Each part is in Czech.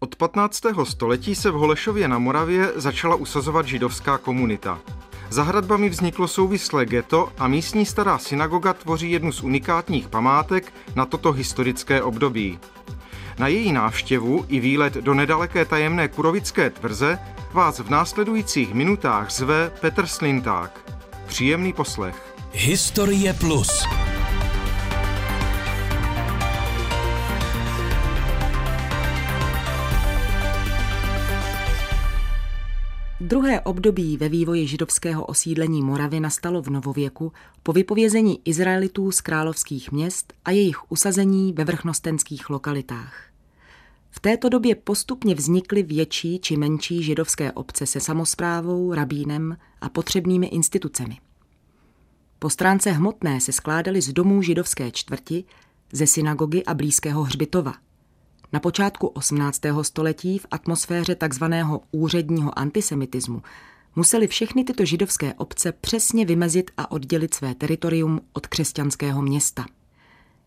Od 15. století se v Holešově na Moravě začala usazovat židovská komunita. Za hradbami vzniklo souvislé ghetto a místní stará synagoga tvoří jednu z unikátních památek na toto historické období. Na její návštěvu i výlet do nedaleké tajemné kurovické tvrze vás v následujících minutách zve Petr Slinták. Příjemný poslech. Historie Plus. Druhé období ve vývoji židovského osídlení Moravy nastalo v novověku po vypovězení Izraelitů z královských měst a jejich usazení ve vrchnostenských lokalitách. V této době postupně vznikly větší či menší židovské obce se samozprávou, rabínem a potřebnými institucemi. Po stránce hmotné se skládaly z domů židovské čtvrti, ze synagogy a blízkého hřbitova – na počátku 18. století v atmosféře takzvaného úředního antisemitismu museli všechny tyto židovské obce přesně vymezit a oddělit své teritorium od křesťanského města.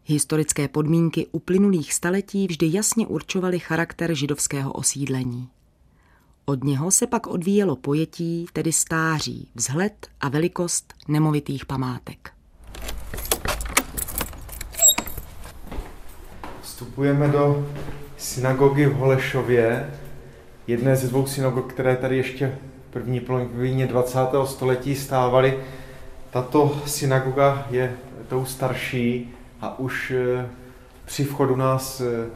Historické podmínky uplynulých staletí vždy jasně určovaly charakter židovského osídlení. Od něho se pak odvíjelo pojetí, tedy stáří, vzhled a velikost nemovitých památek. Vstupujeme do synagogy v Holešově, jedné ze dvou synagog, které tady ještě v první polovině 20. století stávaly. Tato synagoga je tou starší a už eh, při vchodu nás eh,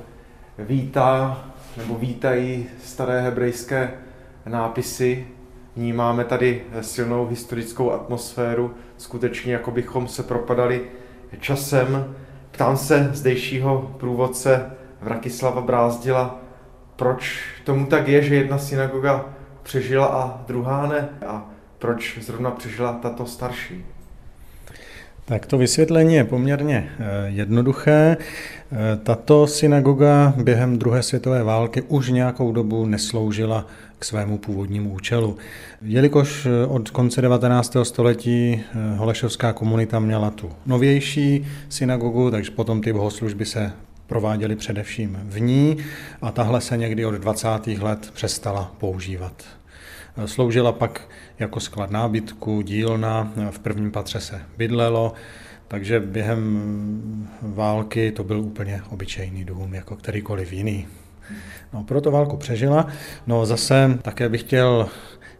vítá nebo vítají staré hebrejské nápisy. Vnímáme tady silnou historickou atmosféru, skutečně jako bychom se propadali časem. Ptám se zdejšího průvodce Vrakislava Brázdila, proč tomu tak je, že jedna synagoga přežila a druhá ne a proč zrovna přežila tato starší. Tak to vysvětlení je poměrně eh, jednoduché. Eh, tato synagoga během druhé světové války už nějakou dobu nesloužila k svému původnímu účelu. Jelikož eh, od konce 19. století Holešovská komunita měla tu novější synagogu, takže potom ty bohoslužby se prováděli především v ní a tahle se někdy od 20. let přestala používat. Sloužila pak jako sklad nábytku, dílna, v prvním patře se bydlelo, takže během války to byl úplně obyčejný dům, jako kterýkoliv jiný. No, proto válku přežila. No zase také bych chtěl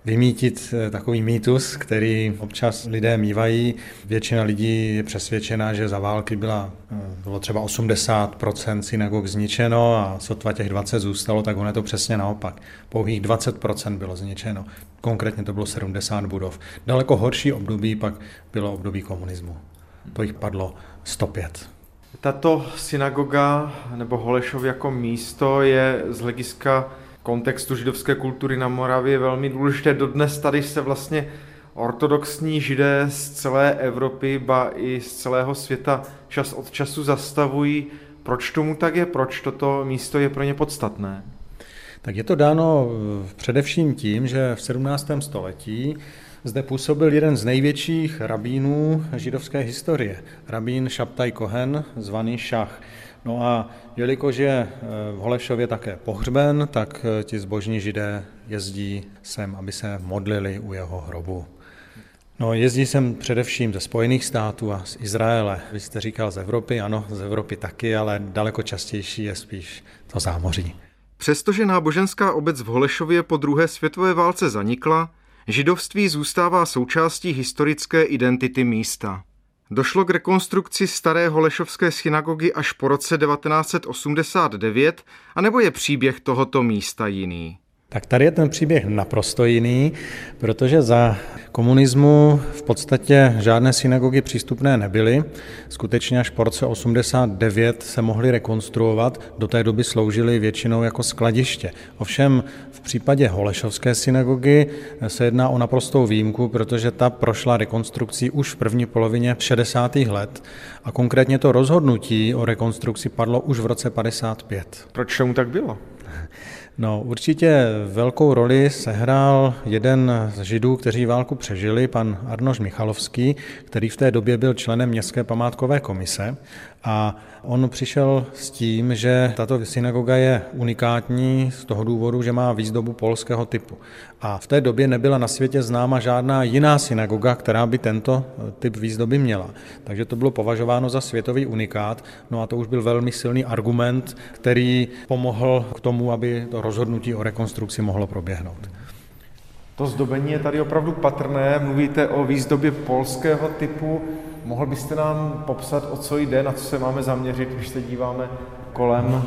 vymítit eh, takový mýtus, který občas lidé mývají. Většina lidí je přesvědčená, že za války byla, eh, bylo třeba 80% synagog zničeno a sotva těch 20 zůstalo, tak ono je to přesně naopak. Pouhých 20% bylo zničeno. Konkrétně to bylo 70 budov. Daleko horší období pak bylo období komunismu. To jich padlo 105. Tato synagoga nebo Holešov jako místo je z hlediska kontextu židovské kultury na Moravě velmi důležité. Dodnes tady se vlastně ortodoxní židé z celé Evropy, ba i z celého světa čas od času zastavují. Proč tomu tak je? Proč toto místo je pro ně podstatné? Tak je to dáno především tím, že v 17. století zde působil jeden z největších rabínů židovské historie, rabín Šaptaj Kohen, zvaný Šach. No a jelikož je eh, v Holešově také pohřben, tak eh, ti zbožní židé jezdí sem, aby se modlili u jeho hrobu. No, jezdí sem především ze Spojených států a z Izraele. Vy jste říkal z Evropy, ano, z Evropy taky, ale daleko častější je spíš to zámoří. Přestože náboženská obec v Holešově po druhé světové válce zanikla, židovství zůstává součástí historické identity místa. Došlo k rekonstrukci staré Holešovské synagogy až po roce 1989, anebo je příběh tohoto místa jiný? Tak tady je ten příběh naprosto jiný, protože za komunismu v podstatě žádné synagogy přístupné nebyly. Skutečně až po roce 89 se mohly rekonstruovat, do té doby sloužily většinou jako skladiště. Ovšem v případě Holešovské synagogy se jedná o naprostou výjimku, protože ta prošla rekonstrukcí už v první polovině 60. let a konkrétně to rozhodnutí o rekonstrukci padlo už v roce 55. Proč tomu tak bylo? No, určitě velkou roli sehrál jeden z židů, kteří válku přežili, pan Arnoš Michalovský, který v té době byl členem Městské památkové komise A on přišel s tím, že tato synagoga je unikátní z toho důvodu, že má výzdobu polského typu. A v té době nebyla na světě známa žádná jiná synagoga, která by tento typ výzdoby měla. Takže to bylo považováno za světový unikát. No a to už byl velmi silný argument, který pomohl k tomu, aby to rozhodnutí o rekonstrukci mohlo proběhnout. To zdobení je tady opravdu patrné. Mluvíte o výzdobě polského typu. Mohl byste nám popsat, o co jde, na co se máme zaměřit, když se díváme kolem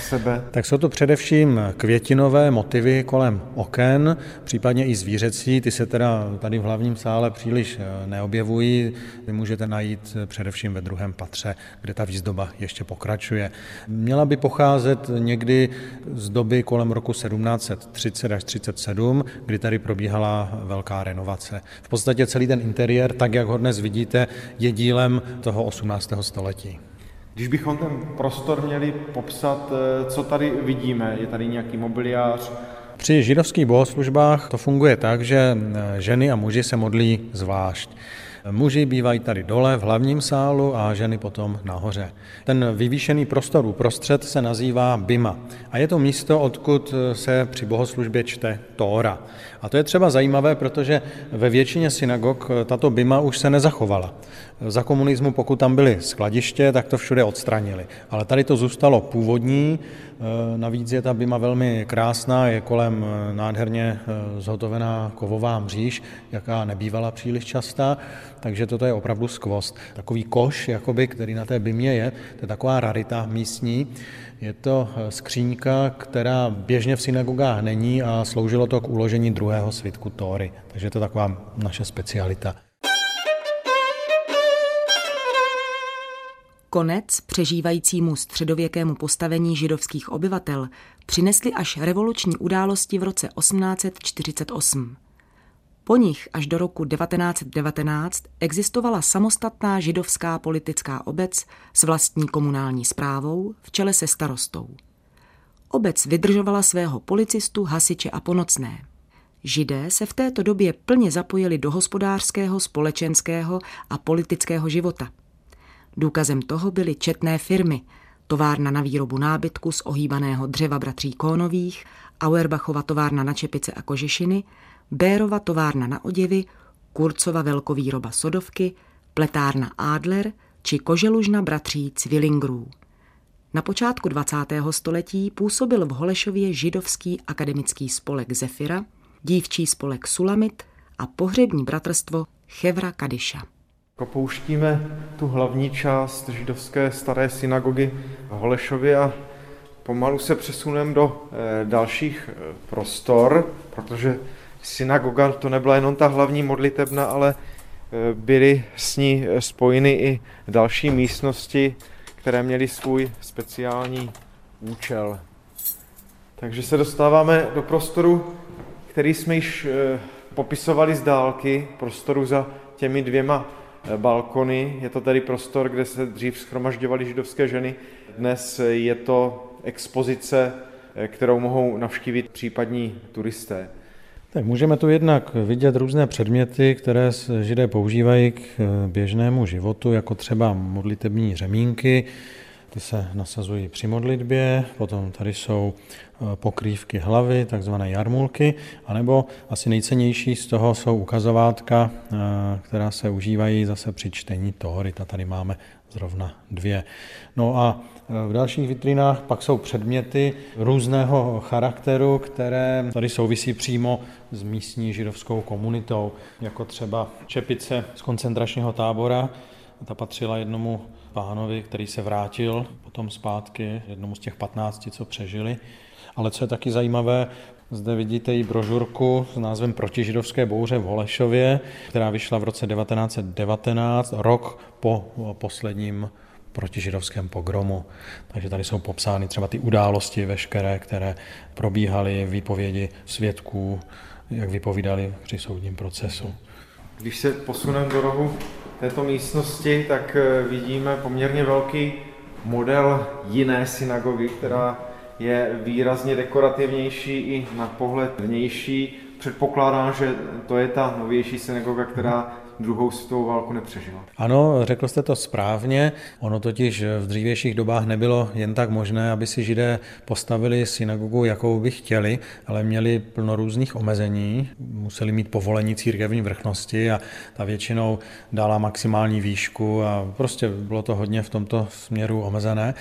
sebe? Tak jsou to především květinové motivy kolem oken, případně i zvířecí. Ty se teda tady v hlavním sále příliš eh, neobjevují. Vy můžete najít eh, především ve druhém patře, kde ta výzdoba ještě pokračuje. Měla by pocházet někdy z doby kolem roku 1730 až 37, kdy tady probíhala velká renovace. V podstatě celý ten interiér, tak jak ho dnes vidíte, je dílem toho 18. století. Když bychom ten prostor měli popsat, eh, co tady vidíme, je tady nějaký mobiliář, při židovských bohoslužbách to funguje tak, že eh, ženy a muži se modlí zvlášť. Muži bývají tady dole v hlavním sálu a ženy potom nahoře. Ten vyvýšený prostor uprostřed se nazývá Bima a je to místo, odkud se při bohoslužbě čte Tóra. A to je třeba zajímavé, protože ve většině synagog tato Bima už se nezachovala. Za komunismu, pokud tam byly skladiště, tak to všude odstranili. Ale tady to zůstalo původní, navíc je ta Bima velmi krásná, je kolem nádherně zhotovená kovová mříž, jaká nebývala příliš častá, takže toto je opravdu skvost. Takový koš, jakoby, který na té Bimě je, to je taková rarita místní, je to skříňka, která běžně v synagogách není a sloužilo to k uložení druhého svitku Tóry. Takže to je taková naše specialita. Konec přežívajícímu středověkému postavení židovských obyvatel přinesly až revoluční události v roce 1848. Po nich až do roku 1919 existovala samostatná židovská politická obec s vlastní komunální zprávou v čele se starostou. Obec vydržovala svého policistu, hasiče a ponocné. Židé se v této době plně zapojili do hospodářského, společenského a politického života. Důkazem toho byly četné firmy, továrna na výrobu nábytku z ohýbaného dřeva bratří Kónových, Auerbachova továrna na čepice a kožešiny, Bérova továrna na oděvy, Kurcova velkovýroba sodovky, pletárna Adler či koželužna bratří Cvilingrů. Na počátku 20. století působil v Holešově židovský akademický spolek Zefira, dívčí spolek Sulamit a pohřební bratrstvo Chevra Kadiša. Opouštíme tu hlavní část židovské staré synagogy v Holešově a pomalu se přesuneme do e, dalších e, prostor, protože synagoga to nebyla jenom ta hlavní modlitebna, ale e, byly s ní spojeny i další místnosti, které měly svůj speciální účel. Takže se dostáváme do prostoru, který jsme již e, popisovali z dálky, prostoru za těmi dvěma balkony. Je to tedy prostor, kde se dřív schromažďovaly židovské ženy. Dnes je to expozice, kterou mohou navštívit případní turisté. Tak můžeme tu jednak vidět různé předměty, které židé používají k eh, běžnému životu, jako třeba modlitební řemínky, ty se nasazují při modlitbě, potom tady jsou eh, pokrývky hlavy, takzvané jarmulky, anebo asi nejcennější z toho jsou ukazovátka, eh, která se užívají zase při čtení Tóry. Ta tady máme zrovna dvě. No a v dalších vitrinách pak jsou předměty různého charakteru, které tady souvisí přímo s místní židovskou komunitou, jako třeba čepice z koncentračního tábora. Ta patřila jednomu pánovi, který se vrátil potom zpátky, jednomu z těch patnácti, co přežili. Ale co je taky zajímavé, zde vidíte i brožurku s názvem Protižidovské bouře v Holešově, která vyšla v roce 1919, rok po posledním protižidovském pogromu. Takže tady jsou popsány třeba ty události veškeré, které probíhaly, výpovědi svědků, jak vypovídali při soudním procesu. Když se posuneme do rohu této místnosti, tak eh, vidíme poměrně velký model jiné synagogy, která je výrazně dekorativnější i na pohled vnější. Předpokládám, že to je ta novější synagoga, která druhou světovou válku nepřežila. Ano, řekl jste to správně. Ono totiž v dřívějších dobách nebylo jen tak možné, aby si židé postavili synagogu, jakou by chtěli, ale měli plno různých omezení. Museli mít povolení církevní vrchnosti a ta většinou dala maximální výšku a prostě bylo to hodně v tomto směru omezené.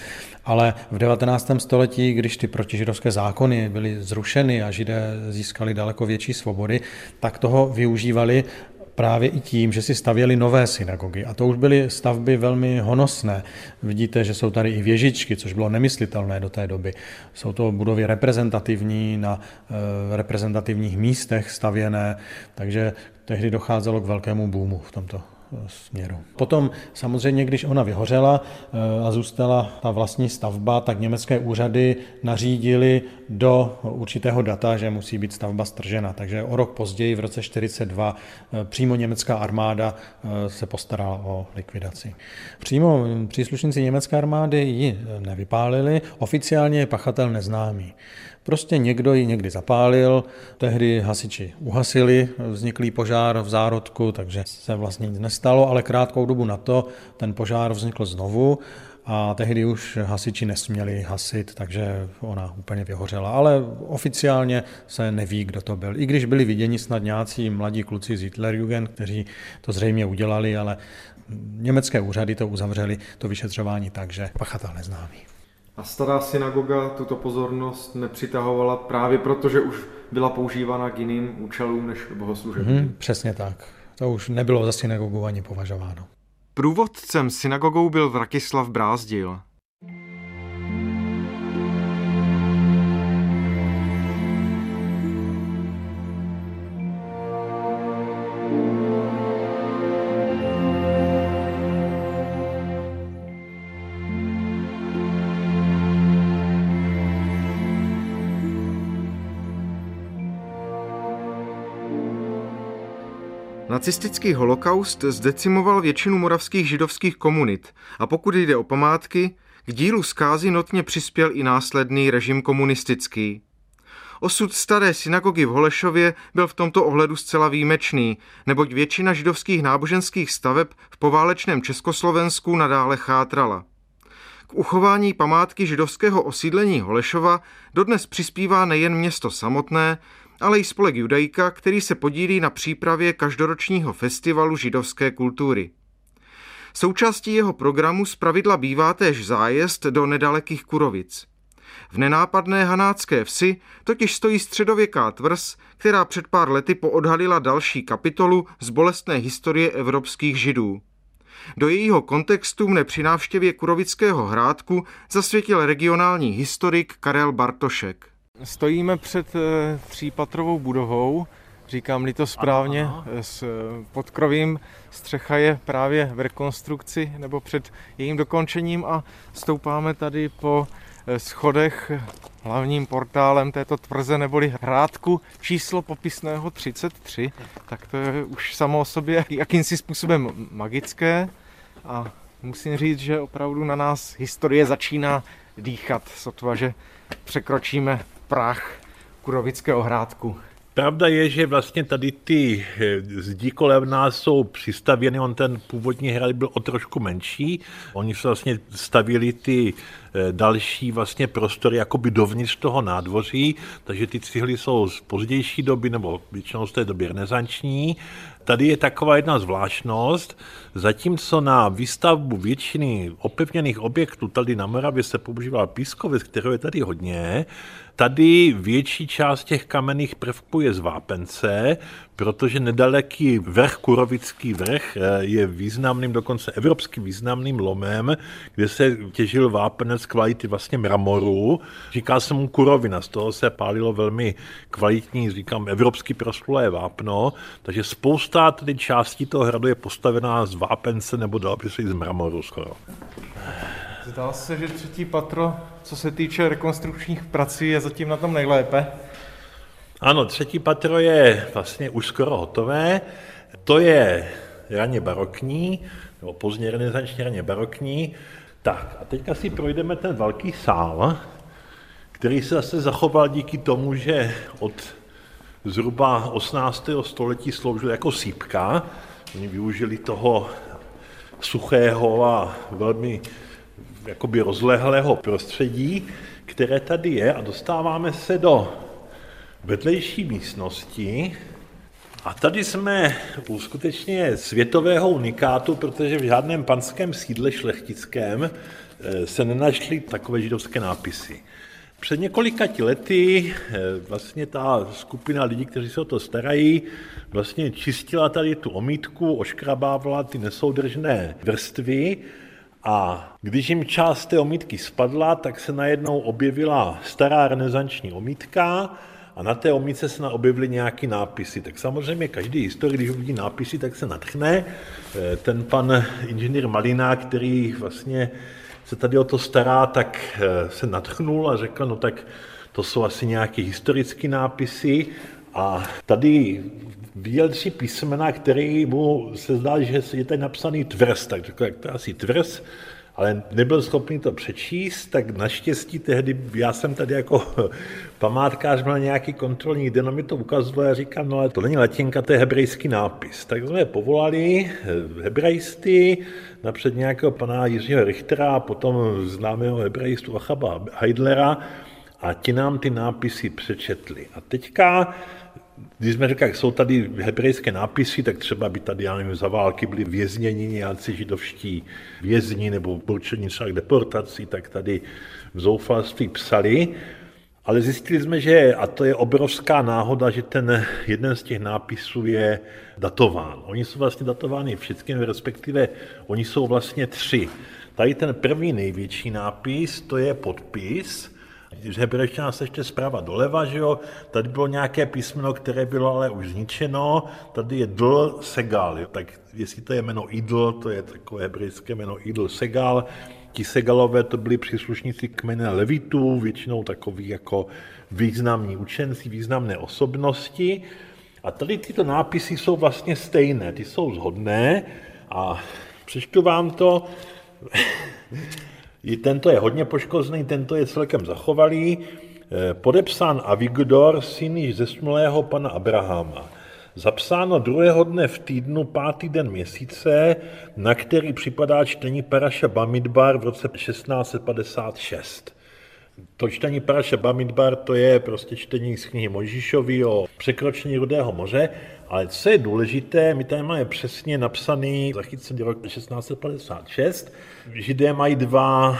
Ale v 19. století, když ty protižidovské zákony byly zrušeny a židé získali daleko větší svobody, tak toho využívali právě i tím, že si stavěli nové synagogy. A to už byly stavby velmi honosné. Vidíte, že jsou tady i věžičky, což bylo nemyslitelné do té doby. Jsou to budovy reprezentativní, na e, reprezentativních místech stavěné, takže tehdy docházelo k velkému boomu v tomto směru. Potom samozřejmě, když ona vyhořela eh, a zůstala ta vlastní stavba, tak německé úřady nařídili do určitého data, že musí být stavba stržena. Takže o rok později, v roce 1942, eh, přímo německá armáda eh, se postarala o likvidaci. Přímo příslušníci německé armády ji nevypálili, oficiálně je pachatel neznámý. Prostě někdo ji někdy zapálil, tehdy hasiči uhasili vzniklý požár v zárodku, takže se vlastně nic nestalo, ale krátkou dobu na to ten požár vznikl znovu a tehdy už hasiči nesměli hasit, takže ona úplně vyhořela. Ale oficiálně se neví, kdo to byl. I když byli viděni snad nějací mladí kluci z Hitlerjugend, kteří to zřejmě udělali, ale německé úřady to uzavřeli, to vyšetřování tak, že pachatel neznámý. A stará synagoga tuto pozornost nepřitahovala právě proto, že už byla používána k jiným účelům než bohoslužební. Hmm, přesně tak. To už nebylo za synagogu ani považováno. Průvodcem synagogou byl Vrakislav Brázdil. Nacistický holokaust zdecimoval většinu moravských židovských komunit a pokud jde o památky, k dílu zkázy notně přispěl i následný režim komunistický. Osud staré synagogy v Holešově byl v tomto ohledu zcela výjimečný, neboť většina židovských náboženských staveb v poválečném Československu nadále chátrala. K uchování památky židovského osídlení Holešova dodnes přispívá nejen město samotné, ale i spolek Judajka, který se podílí na přípravě každoročního festivalu židovské kultury. Součástí jeho programu zpravidla bývá též zájezd do nedalekých Kurovic. V nenápadné hanácké vsi totiž stojí středověká tvrz, která před pár lety poodhalila další kapitolu z bolestné historie evropských židů. Do jejího kontextu mne při návštěvě Kurovického hrádku zasvětil regionální historik Karel Bartošek. Stojíme před eh, třípatrovou budovou, říkám-li to správně, ano, ano. s eh, podkrovím. Střecha je právě v rekonstrukci nebo před jejím dokončením a stoupáme tady po eh, schodech hlavním portálem této tvrze neboli hrádku číslo popisného 33, tak to je už samo o sobě jakýmsi způsobem magické a musím říct, že opravdu na nás historie začíná dýchat, sotva, že překročíme prach Kurovického hrádku. Pravda je, že vlastně tady ty eh, zdi kolem nás jsou přistavěny, on ten původní hrad byl o trošku menší, oni se vlastně stavili ty další vlastně prostory jakoby dovnitř toho nádvoří, takže ty cihly jsou z pozdější doby nebo většinou z té doby renesanční. Tady je taková jedna zvláštnost, zatímco na výstavbu většiny opevněných objektů tady na Moravě se používal pískovec, kterého je tady hodně, Tady větší část těch kamenných prvků je z vápence, protože nedaleký vrch, Kurovický vrch, eh, je významným, dokonce evropsky významným lomem, kde se těžil vápenec kvality vlastně mramoru. Říká se mu Kurovina, z toho se pálilo velmi kvalitní, říkám, evropsky proslulé vápno, takže spousta tedy částí toho hradu je postavená z vápence nebo dalo by se z mramoru skoro. Zdá se, že třetí patro, co se týče rekonstrukčních prací, je zatím na tom nejlépe. Ano, třetí patro je vlastně už skoro hotové. To je raně barokní, nebo pozdně renesanční raně barokní. Tak a teďka si projdeme ten velký sál, který se zase zachoval díky tomu, že od zhruba 18. století sloužil jako sípka, Oni využili toho suchého a velmi jakoby rozlehlého prostředí, které tady je a dostáváme se do vedlejší místnosti, a tady jsme u skutečně světového unikátu, protože v žádném panském sídle šlechtickém eh, se nenašly takové židovské nápisy. Před několika lety eh, vlastně ta skupina lidí, kteří se o to starají, vlastně čistila tady tu omítku, oškrabávala ty nesoudržné vrstvy a když jim část té omítky spadla, tak se najednou objevila stará renesanční omítka, a na té omíce se objevily nějaké nápisy. Tak samozřejmě každý historik, když uvidí nápisy, tak se natchne. Eh, ten pan inženýr Malina, který vlastně se tady o to stará, tak eh, se natchnul a řekl, no tak to jsou asi nějaké historické nápisy a tady viděl tři písmena, které mu se zdá, že je tady napsaný tvrz, tak řekl, jak to asi tvrz, ale nebyl schopný to přečíst, tak naštěstí tehdy, já jsem tady jako památkář měl nějaký kontrolní, kde mi to ukazoval a říkám, no ale to není latinka, to je hebrejský nápis. Tak jsme povolali eh, hebrejsty, napřed nějakého pana Jiřího Richtera a potom známého hebrejstu Achaba Heidlera a ti nám ty nápisy přečetli. A teďka když jsme řekli, jak jsou tady hebrejské nápisy, tak třeba by tady, já nevím, za války byli vězněni nějací židovští vězni nebo určení třeba k deportaci, tak tady v zoufalství psali. Ale zjistili jsme, že, a to je obrovská náhoda, že ten jeden z těch nápisů je datován. Oni jsou vlastně datovány všichni, respektive oni jsou vlastně tři. Tady ten první největší nápis, to je podpis, hebrejština se ještě zprava doleva, že jo, tady bylo nějaké písmeno, které bylo ale už zničeno, tady je dl segal, jo, tak jestli to je jméno idl, to je takové hebrejské jméno idl segal, ti segalové to byli příslušníci kmene levitů, většinou takový jako významní učenci, významné osobnosti. A tady tyto nápisy jsou vlastně stejné, ty jsou zhodné a přečtu vám to. I tento je hodně poškozený, tento je celkem zachovalý. Eh, podepsán Avigdor, syn již zesnulého pana Abrahama. Zapsáno druhého dne v týdnu, pátý den měsíce, na který připadá čtení Paraša Bamidbar v roce 1656. To čtení Paraša Bamidbar, to je prostě čtení z knihy Mojžíšovi o překročení Rudého moře, ale co je důležité, my tady máme přesně napsaný zachycený rok 1656. Židé mají dva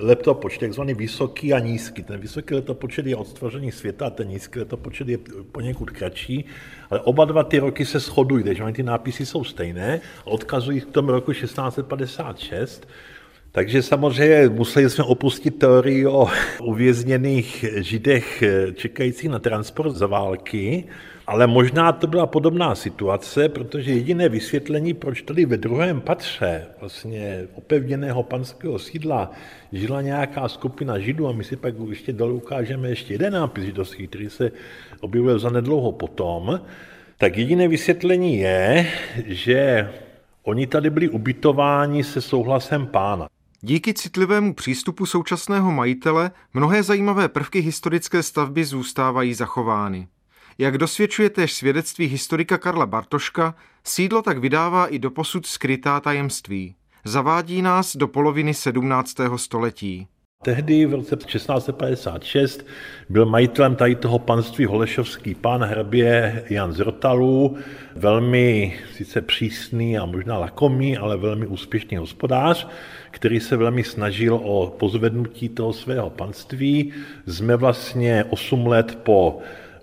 letopočty, takzvaný vysoký a nízký. Ten vysoký letopočet je od stvoření světa a ten nízký letopočet je poněkud kratší, ale oba dva ty roky se shodují, takže ty nápisy jsou stejné odkazují k tomu roku 1656. Takže samozřejmě museli jsme opustit teorii o uvězněných židech čekajících na transport za války, ale možná to byla podobná situace, protože jediné vysvětlení, proč tady ve druhém patře vlastně opevněného panského sídla žila nějaká skupina židů, a my si pak ještě dole ukážeme ještě jeden nápis židovský, který se objevil za nedlouho potom, tak jediné vysvětlení je, že oni tady byli ubytováni se souhlasem pána. Díky citlivému přístupu současného majitele mnohé zajímavé prvky historické stavby zůstávají zachovány. Jak dosvědčuje též svědectví historika Karla Bartoška, sídlo tak vydává i doposud skrytá tajemství. Zavádí nás do poloviny 17. století. Tehdy v roce 1656 byl majitelem tady toho panství Holešovský pán hrabě Jan z Rotalů, velmi sice přísný a možná lakomý, ale velmi úspěšný hospodář, který se velmi snažil o pozvednutí toho svého panství. Jsme vlastně 8 let po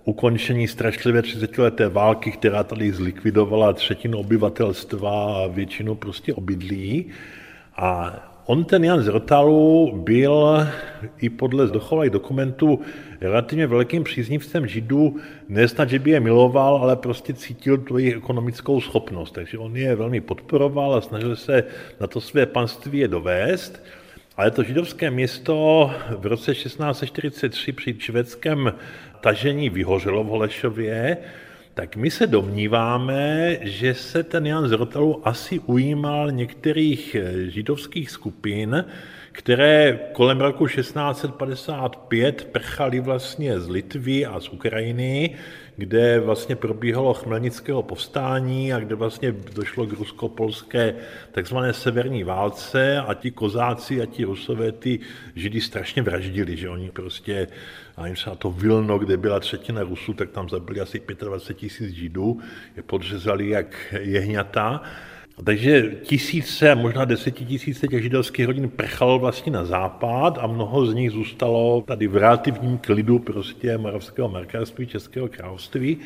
ukončení strašlivé 30-leté války, která tady zlikvidovala třetinu obyvatelstva a většinu prostě obydlí. A on, ten Jan z byl i podle dochovalých dokumentů relativně velkým příznivcem Židů, nesnad, že by je miloval, ale prostě cítil tu jejich ekonomickou schopnost. Takže on je velmi podporoval a snažil se na to své panství je dovést. Ale to židovské město v roce 1643 při švédském tažení vyhořelo v Holešově, tak my se domníváme, že se ten Jan z Rotalu asi ujímal některých židovských skupin, které kolem roku 1655 prchali vlastně z Litvy a z Ukrajiny, kde vlastně probíhalo chmelnického povstání a kde vlastně došlo k rusko-polské takzvané severní válce a ti kozáci a ti rusové ty židy strašně vraždili, že oni prostě, a se na to Vilno, kde byla třetina Rusů, tak tam zabili asi 25 tisíc židů, je podřezali jak jehňata. Takže tisíce, možná desetitisíce těch židovských rodin prchalo vlastně na západ a mnoho z nich zůstalo tady v relativním klidu prostě moravského markárství, Českého království.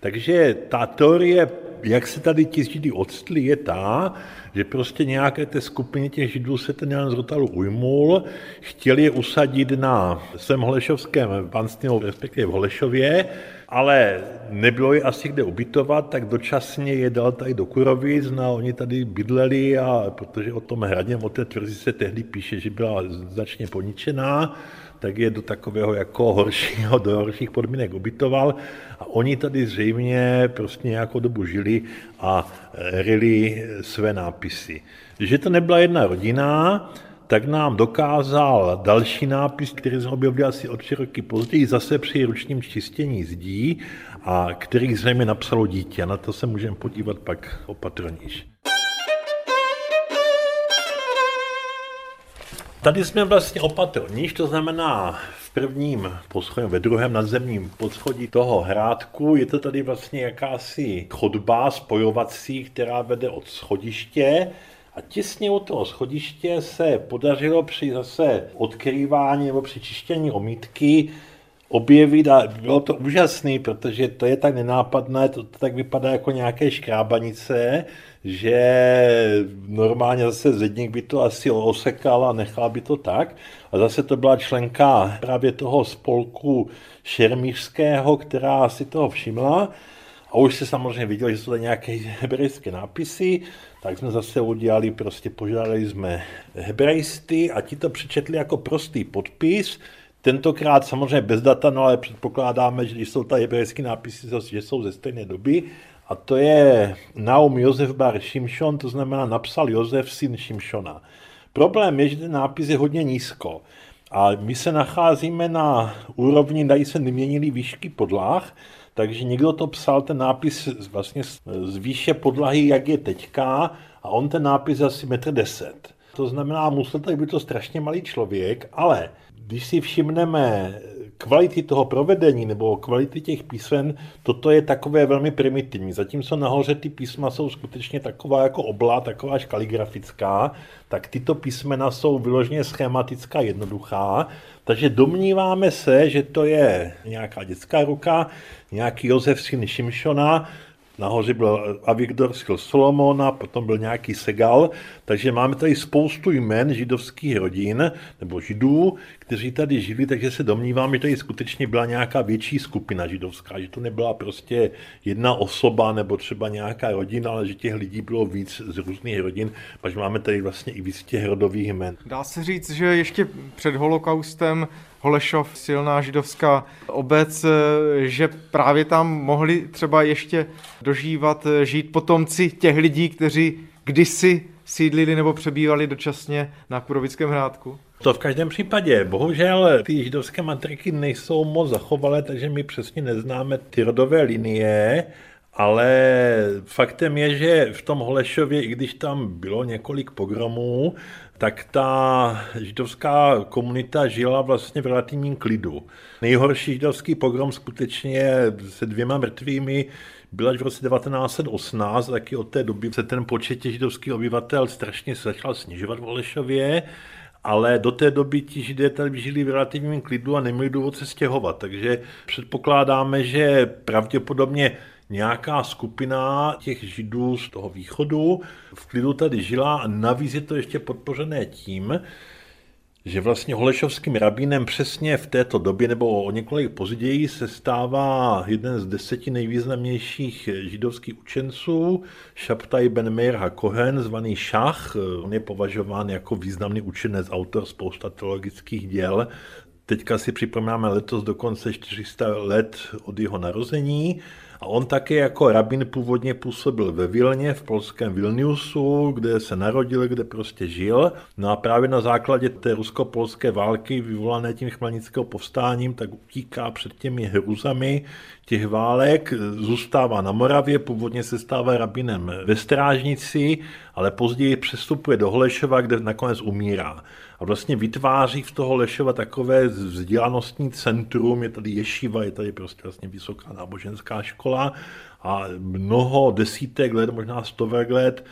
Takže ta teorie, jak se tady ti židi odstli, je ta, že prostě nějaké té skupiny těch židů se ten Jan z Rotalu ujmul, chtěli je usadit na svém Holešovském panství, respektive v Holešově, ale nebylo je asi kde ubytovat, tak dočasně je dal tady do Kurovic, no a oni tady bydleli a protože o tom hradě, o té tvrzi se tehdy píše, že byla značně poničená, tak je do takového jako horšího, do horších podmínek ubytoval a oni tady zřejmě prostě nějakou dobu žili a ryli své nápisy. Že to nebyla jedna rodina, tak nám dokázal další nápis, který jsme objevili asi o tři roky později, zase při ručním čistění zdí, a který zřejmě napsalo dítě. Na to se můžeme podívat pak opatrnější. Tady jsme vlastně opatrníž, to znamená v prvním poschodí, ve druhém nadzemním poschodí toho hrádku. Je to tady vlastně jakási chodba spojovací, která vede od schodiště a těsně u toho schodiště se podařilo při zase odkrývání nebo při čištění omítky objevit a bylo to úžasné, protože to je tak nenápadné, to, to tak vypadá jako nějaké škrábanice, že normálně zase zedník by to asi osekal a nechal by to tak. A zase to byla členka právě toho spolku šermířského, která si toho všimla. A už se samozřejmě viděl, že jsou to nějaké hebrejské nápisy, tak jsme zase udělali, prostě požádali jsme hebrejsty a ti to přečetli jako prostý podpis, tentokrát samozřejmě bez data, no ale předpokládáme, že když jsou tady hebrejské nápisy, že jsou ze stejné doby, a to je Naum Josef Bar Šimšon, to znamená napsal Josef syn Šimšona. Problém je, že ten nápis je hodně nízko. A my se nacházíme na úrovni, dají se neměnily výšky podlah, takže někdo to psal, ten nápis vlastně z výše podlahy, jak je teďka, a on ten nápis asi 1,10 m. To znamená, musel tady být to strašně malý člověk, ale když si všimneme kvality toho provedení nebo kvality těch písmen, toto je takové velmi primitivní. Zatímco nahoře ty písma jsou skutečně taková jako obla, taková až kaligrafická, tak tyto písmena jsou vyloženě schematická, jednoduchá. Takže domníváme se, že to je nějaká dětská ruka, nějaký Josef syn Šimšona, Nahoře byl Avigdor z Solomona, potom byl nějaký Segal, takže máme tady spoustu jmen židovských rodin nebo židů, kteří tady žili, takže se domnívám, že tady skutečně byla nějaká větší skupina židovská, že to nebyla prostě jedna osoba nebo třeba nějaká rodina, ale že těch lidí bylo víc z různých rodin, takže máme tady vlastně i víc těch rodových jmen. Dá se říct, že ještě před holokaustem Holešov, silná židovská obec, že právě tam mohli třeba ještě dožívat, žít potomci těch lidí, kteří kdysi sídlili nebo přebývali dočasně na Kurovickém hrádku? To v každém případě. Bohužel ty židovské matriky nejsou moc zachovalé, takže my přesně neznáme ty rodové linie, ale faktem je, že v tom Holešově, i když tam bylo několik pogromů, tak ta židovská komunita žila vlastně v relativním klidu. Nejhorší židovský pogrom skutečně se dvěma mrtvými byl až v roce 1918, taky od té doby se ten počet židovských obyvatel strašně začal snižovat v Olešově, ale do té doby ti židé tady žili v relativním klidu a neměli důvod se stěhovat, takže předpokládáme, že pravděpodobně nějaká skupina těch židů z toho východu v klidu tady žila a navíc je to ještě podpořené tím, že vlastně Holešovským rabínem přesně v této době nebo o několik později se stává jeden z deseti nejvýznamnějších židovských učenců, Šaptaj ben Meir HaKohen, zvaný Šach. On je považován jako významný učenec, autor spousta teologických děl, Teďka si připomínáme letos dokonce 400 let od jeho narození. A on také jako rabin původně působil ve Vilně, v polském Vilniusu, kde se narodil, kde prostě žil. No a právě na základě té rusko-polské války vyvolané tím chmelnického povstáním, tak utíká před těmi hruzami těch válek, zůstává na Moravě, původně se stává rabinem ve Strážnici, ale později přestupuje do Holešova, kde nakonec umírá a vlastně vytváří v toho Lešova takové vzdělanostní centrum, je tady ješiva, je tady prostě vlastně vysoká náboženská škola a mnoho desítek let, možná stovek let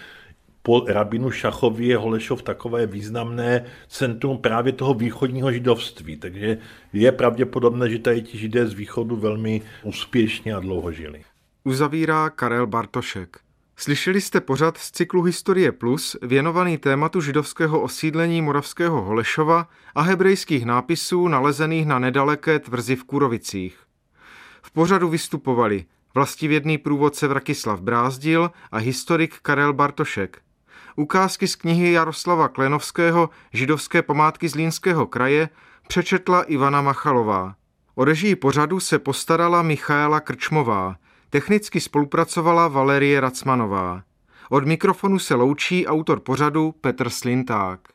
po rabinu Šachovi je Holešov takové významné centrum právě toho východního židovství. Takže je pravděpodobné, že tady ti židé z východu velmi úspěšně a dlouho žili. Uzavírá Karel Bartošek. Slyšeli jste pořad z cyklu Historie Plus věnovaný tématu židovského osídlení Moravského Holešova a hebrejských nápisů nalezených na nedaleké tvrzi v Kurovicích. V pořadu vystupovali vlastivědný průvodce Vrakislav Brázdil a historik Karel Bartošek. Ukázky z knihy Jaroslava Klenovského Židovské památky z Línského kraje přečetla Ivana Machalová. O režii pořadu se postarala Michaela Krčmová. Technicky spolupracovala Valerie Racmanová. Od mikrofonu se loučí autor pořadu Petr Slinták.